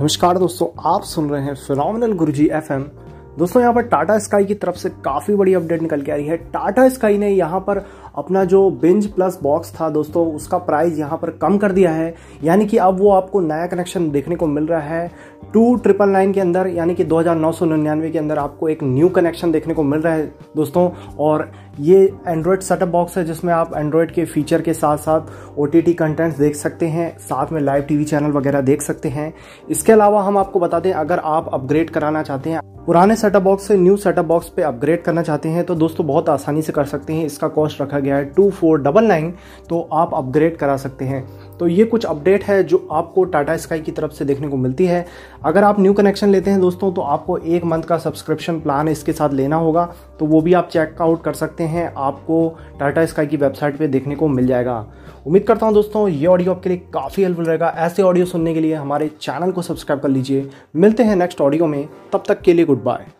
नमस्कार दोस्तों आप सुन रहे हैं फिनोमिनल गुरुजी एफएम। दोस्तों, यहाँ पर टाटा स्काई की तरफ़ से काफ़ी बड़ी अपडेट निकल के आ रही है। टाटा स्काई ने यहाँ पर अपना जो बिंज प्लस बॉक्स था दोस्तों, उसका प्राइस यहाँ पर कम कर दिया है। यानी कि अब वो आपको नया कनेक्शन देखने को मिल रहा है। टू ट्रिपल नाइन के अंदर, यानी कि दो हज़ार नौ सौ निन्यानवे के अंदर आपको एक न्यू कनेक्शन देखने को मिल रहा है दोस्तों। और ये एंड्रॉयड सेटअप बॉक्स है, जिसमें आप एंड्रॉयड के फीचर के साथ साथ ओ टी कंटेंट्स देख सकते हैं, साथ में लाइव टीवी चैनल वगैरह देख सकते हैं। इसके अलावा हम आपको बता दें अगर आप अपग्रेड कराना चाहते हैं पुराने सेटअप बॉक्स से न्यू सेटअप बॉक्स पे अपग्रेड करना चाहते हैं तो दोस्तों बहुत आसानी से कर सकते हैं। इसका कॉस्ट रखा गया है टू फोर डबल नाइन तो आप अपग्रेड करा सकते हैं। तो ये कुछ अपडेट है जो आपको टाटा स्काई की तरफ़ से देखने को मिलती है। अगर आप न्यू कनेक्शन लेते हैं दोस्तों तो आपको एक मंथ का सब्सक्रिप्शन प्लान इसके साथ लेना होगा तो वो भी आप चेकआउट कर सकते हैं। आपको टाटा स्काई की वेबसाइट पे देखने को मिल जाएगा। उम्मीद करता हूँ दोस्तों, ये ऑडियो आपके लिए काफ़ी हेल्पफुल रहेगा। ऐसे ऑडियो सुनने के लिए हमारे चैनल को सब्सक्राइब कर लीजिए। मिलते हैं नेक्स्ट ऑडियो में। तब तक के लिए गुड goodbye.